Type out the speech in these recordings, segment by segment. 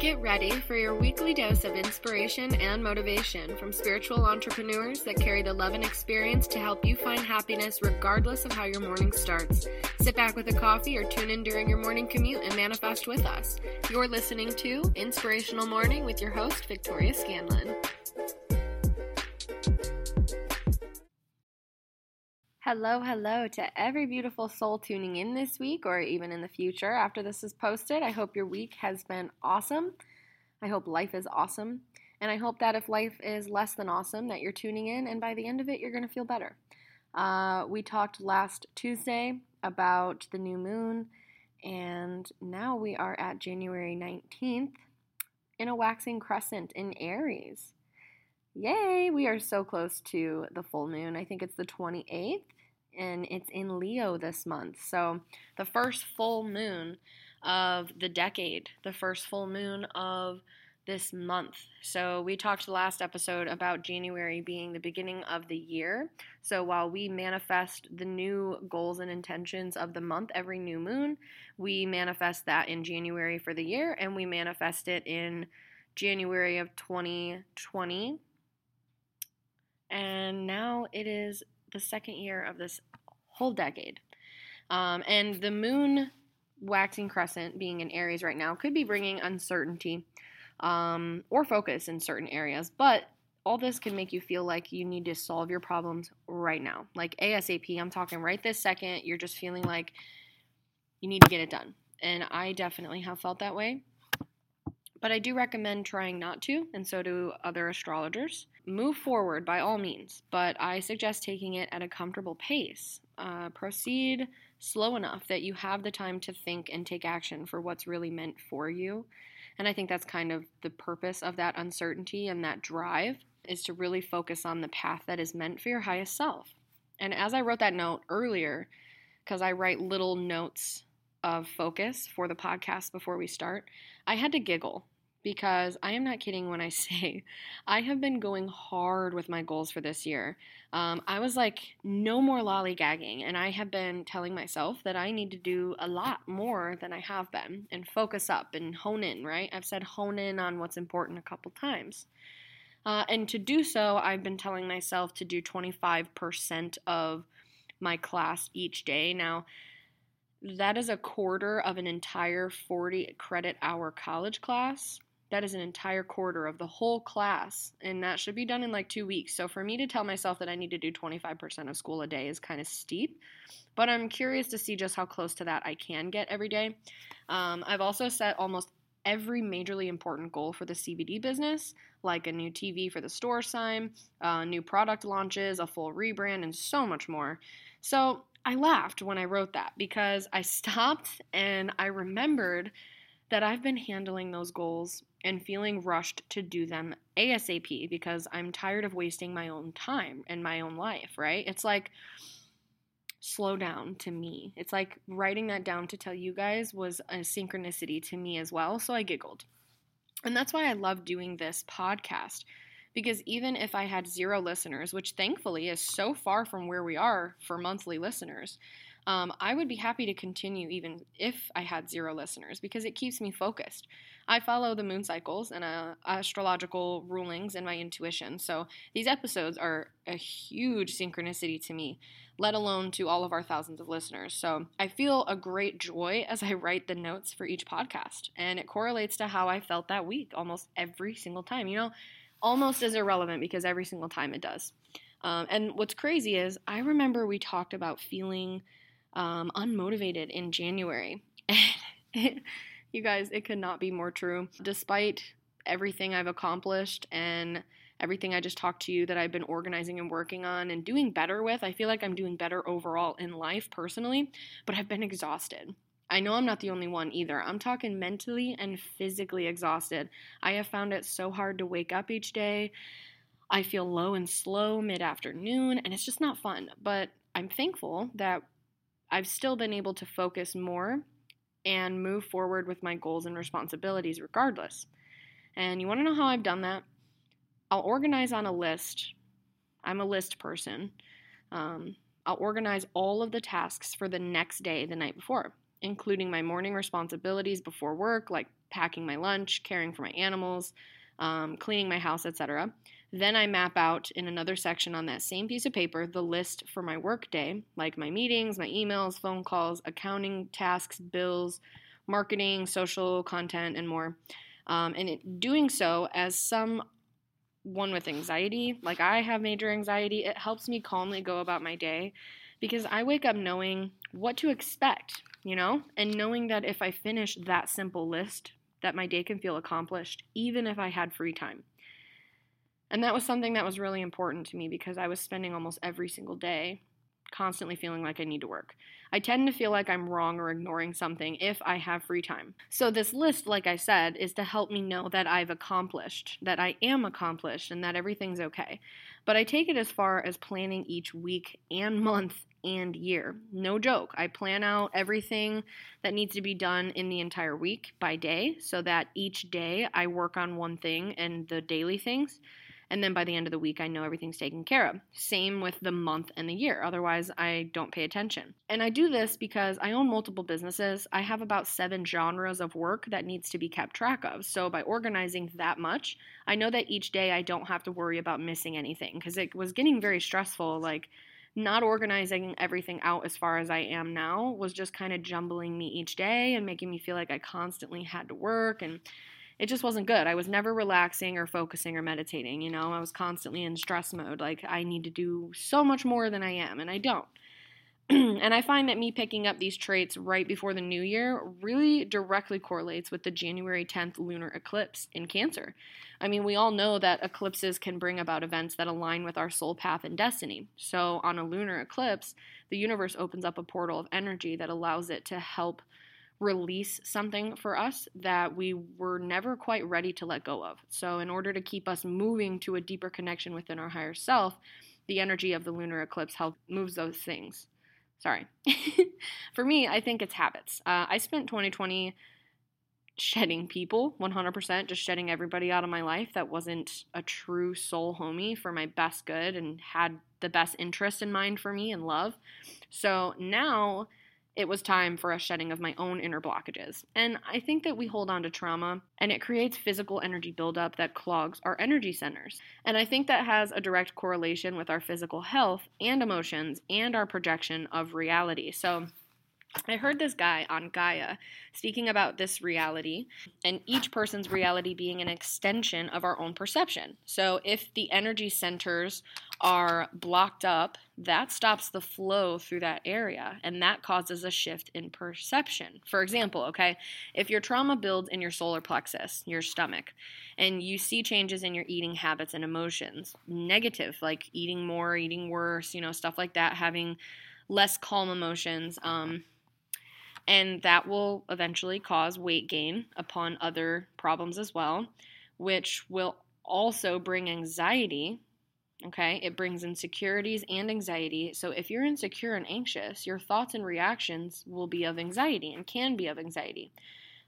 Get ready for your weekly dose of inspiration and motivation from spiritual entrepreneurs that carry the love and experience to help you find happiness regardless of how your morning starts. Sit back with a coffee or tune in during your morning commute and manifest with us. You're listening to Inspirational Morning with your host, Victoria Scanlon. Hello, hello to every beautiful soul tuning in this week or even in the future after this is posted. I hope your week has been awesome. I hope life is awesome. And I hope that if life is less than awesome, that you're tuning in and by the end of it, you're going to feel better. Uh, we talked last Tuesday about the new moon, and now we are at January 19th in a waxing crescent in Aries. Yay! We are so close to the full moon. I think it's the 28th and it's in Leo this month. So, the first full moon of the decade, the first full moon of this month. So, we talked last episode about January being the beginning of the year. So, while we manifest the new goals and intentions of the month every new moon, we manifest that in January for the year and we manifest it in January of 2020. And now it is the second year of this whole decade. Um, and the moon waxing crescent being in Aries right now could be bringing uncertainty um, or focus in certain areas, but all this can make you feel like you need to solve your problems right now. Like ASAP, I'm talking right this second, you're just feeling like you need to get it done. And I definitely have felt that way. But I do recommend trying not to, and so do other astrologers. Move forward by all means, but I suggest taking it at a comfortable pace. Uh, proceed slow enough that you have the time to think and take action for what's really meant for you. And I think that's kind of the purpose of that uncertainty and that drive is to really focus on the path that is meant for your highest self. And as I wrote that note earlier, because I write little notes of focus for the podcast before we start, I had to giggle because I am not kidding when I say I have been going hard with my goals for this year. Um, I was like, no more lollygagging, and I have been telling myself that I need to do a lot more than I have been and focus up and hone in, right? I've said hone in on what's important a couple times. Uh, and to do so, I've been telling myself to do 25% of my class each day. Now, that is a quarter of an entire 40 credit hour college class. That is an entire quarter of the whole class, and that should be done in like two weeks. So, for me to tell myself that I need to do 25% of school a day is kind of steep, but I'm curious to see just how close to that I can get every day. Um, I've also set almost every majorly important goal for the CBD business, like a new TV for the store sign, uh, new product launches, a full rebrand, and so much more. So, I laughed when I wrote that because I stopped and I remembered that I've been handling those goals and feeling rushed to do them ASAP because I'm tired of wasting my own time and my own life, right? It's like slow down to me. It's like writing that down to tell you guys was a synchronicity to me as well. So I giggled. And that's why I love doing this podcast because even if I had zero listeners, which thankfully is so far from where we are for monthly listeners, um, I would be happy to continue even if I had zero listeners because it keeps me focused. I follow the moon cycles and uh, astrological rulings and my intuition. So these episodes are a huge synchronicity to me, let alone to all of our thousands of listeners. So I feel a great joy as I write the notes for each podcast. And it correlates to how I felt that week almost every single time. You know, almost as irrelevant because every single time it does. Um, and what's crazy is I remember we talked about feeling um, unmotivated in January. you guys, it could not be more true. Despite everything I've accomplished and everything I just talked to you that I've been organizing and working on and doing better with, I feel like I'm doing better overall in life personally, but I've been exhausted. I know I'm not the only one either. I'm talking mentally and physically exhausted. I have found it so hard to wake up each day. I feel low and slow mid afternoon, and it's just not fun. But I'm thankful that I've still been able to focus more and move forward with my goals and responsibilities regardless. And you want to know how I've done that? I'll organize on a list. I'm a list person. Um, I'll organize all of the tasks for the next day the night before, including my morning responsibilities before work, like packing my lunch, caring for my animals, um, cleaning my house, etc. Then I map out in another section on that same piece of paper the list for my workday, like my meetings, my emails, phone calls, accounting tasks, bills, marketing, social content, and more. Um, and it, doing so, as some one with anxiety, like I have major anxiety, it helps me calmly go about my day because I wake up knowing what to expect, you know, and knowing that if I finish that simple list, that my day can feel accomplished, even if I had free time. And that was something that was really important to me because I was spending almost every single day constantly feeling like I need to work. I tend to feel like I'm wrong or ignoring something if I have free time. So, this list, like I said, is to help me know that I've accomplished, that I am accomplished, and that everything's okay. But I take it as far as planning each week and month and year. No joke. I plan out everything that needs to be done in the entire week by day so that each day I work on one thing and the daily things. And then by the end of the week, I know everything's taken care of. Same with the month and the year. Otherwise, I don't pay attention. And I do this because I own multiple businesses. I have about seven genres of work that needs to be kept track of. So by organizing that much, I know that each day I don't have to worry about missing anything because it was getting very stressful. Like, not organizing everything out as far as I am now was just kind of jumbling me each day and making me feel like I constantly had to work and it just wasn't good. I was never relaxing or focusing or meditating, you know. I was constantly in stress mode like I need to do so much more than I am and I don't. and I find that me picking up these traits right before the new year really directly correlates with the January 10th lunar eclipse in Cancer. I mean, we all know that eclipses can bring about events that align with our soul path and destiny. So, on a lunar eclipse, the universe opens up a portal of energy that allows it to help release something for us that we were never quite ready to let go of. So, in order to keep us moving to a deeper connection within our higher self, the energy of the lunar eclipse helps moves those things. Sorry. for me, I think it's habits. Uh, I spent 2020 shedding people 100% just shedding everybody out of my life that wasn't a true soul homie for my best good and had the best interest in mind for me and love so now it was time for a shedding of my own inner blockages. And I think that we hold on to trauma and it creates physical energy buildup that clogs our energy centers. And I think that has a direct correlation with our physical health and emotions and our projection of reality. So I heard this guy on Gaia speaking about this reality and each person's reality being an extension of our own perception. So if the energy centers are blocked up, that stops the flow through that area and that causes a shift in perception. For example, okay, if your trauma builds in your solar plexus, your stomach, and you see changes in your eating habits and emotions, negative, like eating more, eating worse, you know, stuff like that, having less calm emotions, um, and that will eventually cause weight gain upon other problems as well, which will also bring anxiety. Okay, it brings insecurities and anxiety. So, if you're insecure and anxious, your thoughts and reactions will be of anxiety and can be of anxiety.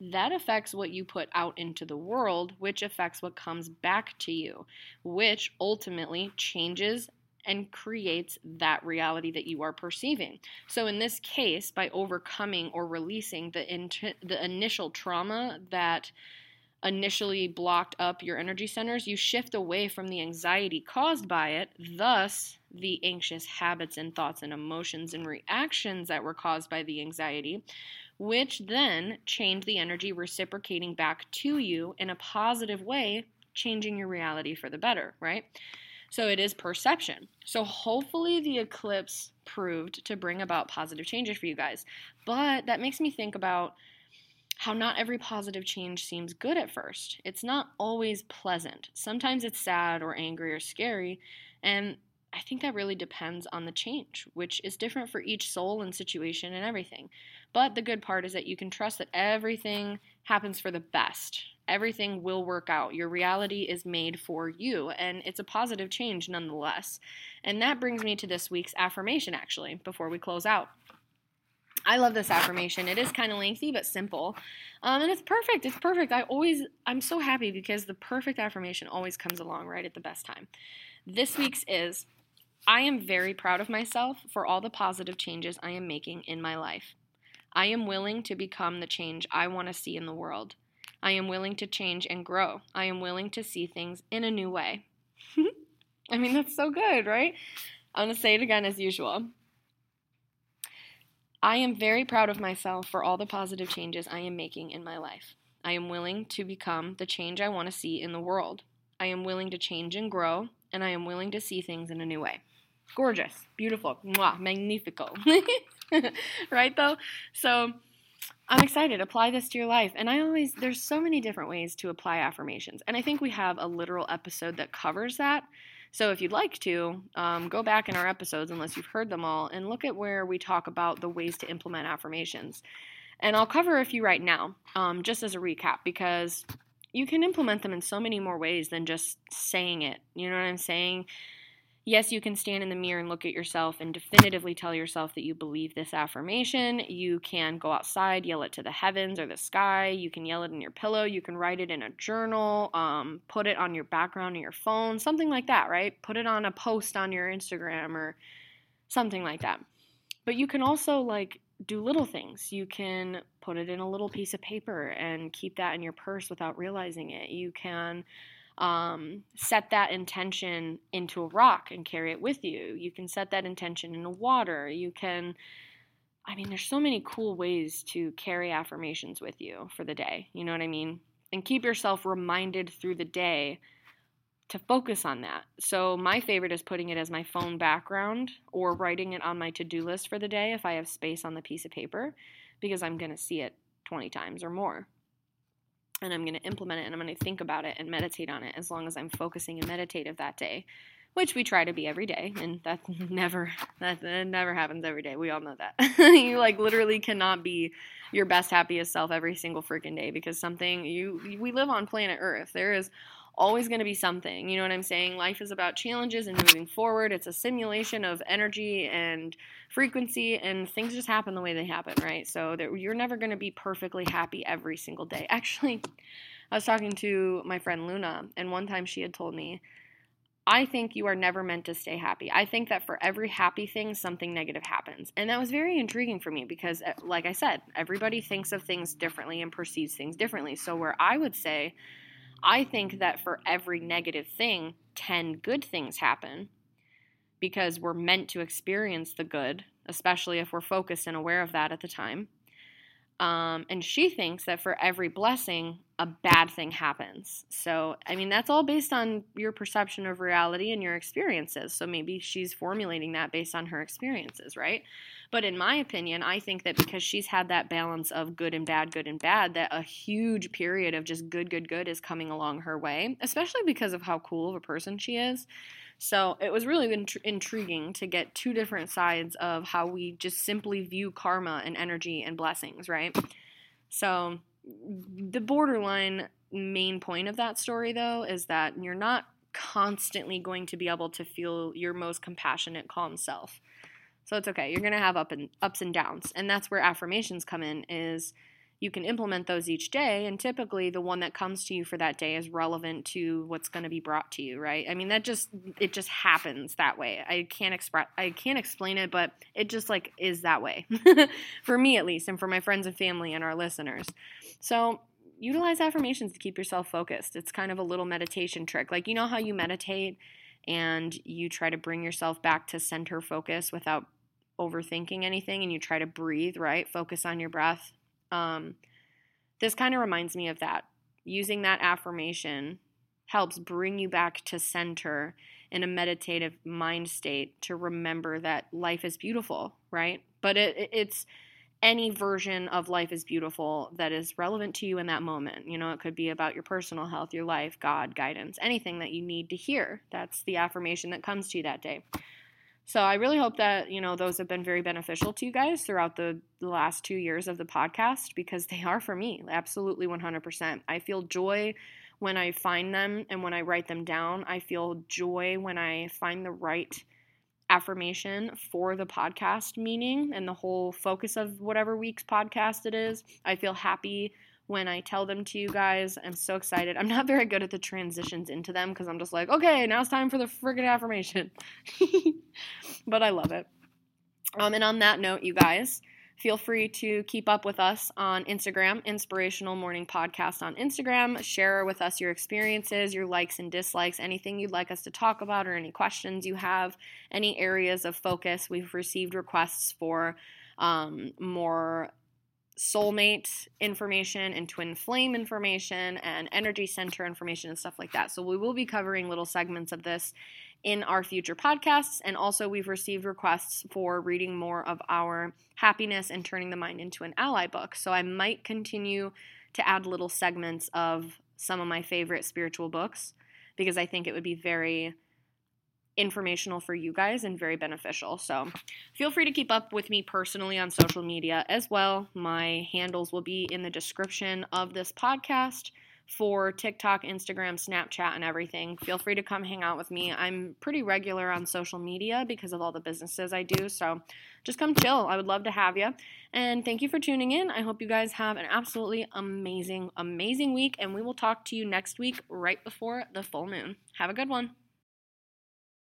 That affects what you put out into the world, which affects what comes back to you, which ultimately changes and creates that reality that you are perceiving. So in this case, by overcoming or releasing the the initial trauma that initially blocked up your energy centers, you shift away from the anxiety caused by it, thus the anxious habits and thoughts and emotions and reactions that were caused by the anxiety, which then change the energy reciprocating back to you in a positive way, changing your reality for the better, right? So it is perception. So hopefully the eclipse proved to bring about positive changes for you guys. But that makes me think about how not every positive change seems good at first. It's not always pleasant. Sometimes it's sad or angry or scary. And I think that really depends on the change, which is different for each soul and situation and everything. But the good part is that you can trust that everything happens for the best everything will work out. Your reality is made for you, and it's a positive change nonetheless. And that brings me to this week's affirmation, actually, before we close out. I love this affirmation. It is kind of lengthy but simple. Um, and it's perfect. It's perfect. I always, I'm so happy because the perfect affirmation always comes along right at the best time. This week's is I am very proud of myself for all the positive changes I am making in my life. I am willing to become the change I want to see in the world. I am willing to change and grow. I am willing to see things in a new way. I mean, that's so good, right? I'm going to say it again as usual. I am very proud of myself for all the positive changes I am making in my life. I am willing to become the change I want to see in the world. I am willing to change and grow, and I am willing to see things in a new way. Gorgeous, beautiful, mwah, magnifico. right though? So I'm excited. Apply this to your life. And I always, there's so many different ways to apply affirmations. And I think we have a literal episode that covers that. So if you'd like to, um, go back in our episodes, unless you've heard them all, and look at where we talk about the ways to implement affirmations. And I'll cover a few right now, um, just as a recap, because you can implement them in so many more ways than just saying it. You know what I'm saying? Yes, you can stand in the mirror and look at yourself and definitively tell yourself that you believe this affirmation. You can go outside, yell it to the heavens or the sky. You can yell it in your pillow. You can write it in a journal, um, put it on your background in your phone, something like that, right? Put it on a post on your Instagram or something like that. But you can also like do little things. You can put it in a little piece of paper and keep that in your purse without realizing it. You can um, set that intention into a rock and carry it with you. You can set that intention in a water. You can, I mean, there's so many cool ways to carry affirmations with you for the day. You know what I mean? And keep yourself reminded through the day to focus on that. So, my favorite is putting it as my phone background or writing it on my to do list for the day if I have space on the piece of paper because I'm going to see it 20 times or more and I'm going to implement it and I'm going to think about it and meditate on it as long as I'm focusing and meditative that day, which we try to be every day, and that never that, never happens every day. We all know that. you like literally cannot be your best happiest self every single freaking day because something you we live on planet Earth. There is always going to be something. You know what I'm saying? Life is about challenges and moving forward. It's a simulation of energy and frequency, and things just happen the way they happen, right? So you're never going to be perfectly happy every single day. Actually, I was talking to my friend Luna, and one time she had told me, I think you are never meant to stay happy. I think that for every happy thing, something negative happens. And that was very intriguing for me because, eh, like I said, everybody thinks of things differently and perceives things differently. So, where I would say, I think that for every negative thing, 10 good things happen because we're meant to experience the good, especially if we're focused and aware of that at the time. Um, and she thinks that for every blessing, a bad thing happens. So, I mean, that's all based on your perception of reality and your experiences. So maybe she's formulating that based on her experiences, right? But in my opinion, I think that because she's had that balance of good and bad, good and bad, that a huge period of just good, good, good is coming along her way, especially because of how cool of a person she is. So it was really int- intriguing to get two different sides of how we just simply view karma and energy and blessings, right? So the borderline main point of that story, though, is that you're not constantly going to be able to feel your most compassionate, calm self. So it's okay. You're going to have up and ups and downs. And that's where affirmations come in is you can implement those each day and typically the one that comes to you for that day is relevant to what's going to be brought to you, right? I mean, that just it just happens that way. I can't express I can't explain it, but it just like is that way. for me at least and for my friends and family and our listeners. So, utilize affirmations to keep yourself focused. It's kind of a little meditation trick. Like you know how you meditate and you try to bring yourself back to center focus without overthinking anything and you try to breathe, right? Focus on your breath. Um, this kind of reminds me of that. Using that affirmation helps bring you back to center in a meditative mind state to remember that life is beautiful, right? But it, it's any version of life is beautiful that is relevant to you in that moment. You know, it could be about your personal health, your life, God, guidance, anything that you need to hear. That's the affirmation that comes to you that day. So I really hope that, you know, those have been very beneficial to you guys throughout the, the last two years of the podcast because they are for me, absolutely 100%. I feel joy when I find them and when I write them down. I feel joy when I find the right affirmation for the podcast meaning and the whole focus of whatever week's podcast it is. I feel happy when I tell them to you guys. I'm so excited. I'm not very good at the transitions into them because I'm just like, okay, now it's time for the friggin' affirmation. but I love it. Um, and on that note, you guys, Feel free to keep up with us on Instagram, Inspirational Morning Podcast on Instagram. Share with us your experiences, your likes and dislikes, anything you'd like us to talk about, or any questions you have, any areas of focus. We've received requests for um, more soulmate information and twin flame information and energy center information and stuff like that. So we will be covering little segments of this in our future podcasts. And also, we've received requests for reading more of our happiness and turning the mind into an ally book. So I might continue to add little segments of some of my favorite spiritual books because I think it would be very informational for you guys and very beneficial. So feel free to keep up with me personally on social media as well. My handles will be in the description of this podcast for TikTok, Instagram, Snapchat, and everything. Feel free to come hang out with me. I'm pretty regular on social media because of all the businesses I do. So just come chill. I would love to have you. And thank you for tuning in. I hope you guys have an absolutely amazing, amazing week. And we will talk to you next week right before the full moon. Have a good one.